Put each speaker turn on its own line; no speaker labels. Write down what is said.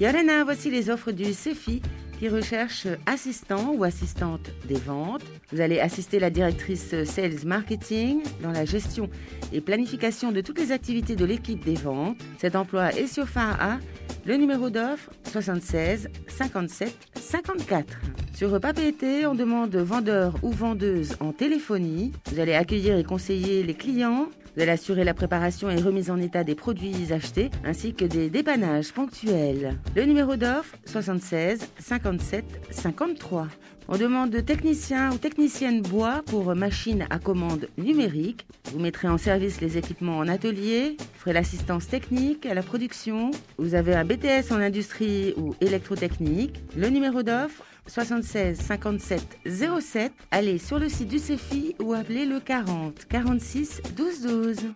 Yolena, voici les offres du CEFI qui recherche assistant ou assistante des ventes. Vous allez assister la directrice Sales Marketing dans la gestion et planification de toutes les activités de l'équipe des ventes. Cet emploi est sur A. Le numéro d'offre 76 57 54. Sur Papeete, on demande vendeur ou vendeuse en téléphonie. Vous allez accueillir et conseiller les clients. Vous allez assurer la préparation et remise en état des produits achetés ainsi que des dépannages ponctuels. Le numéro d'offre 76 57 53. On demande de technicien ou technicienne bois pour machine à commande numérique. Vous mettrez en service les équipements en atelier, ferez l'assistance technique à la production. Vous avez un BTS en industrie ou électrotechnique. Le numéro d'offre 76 57 07. Allez sur le site du CEFI ou appelez le 40 46 12 12.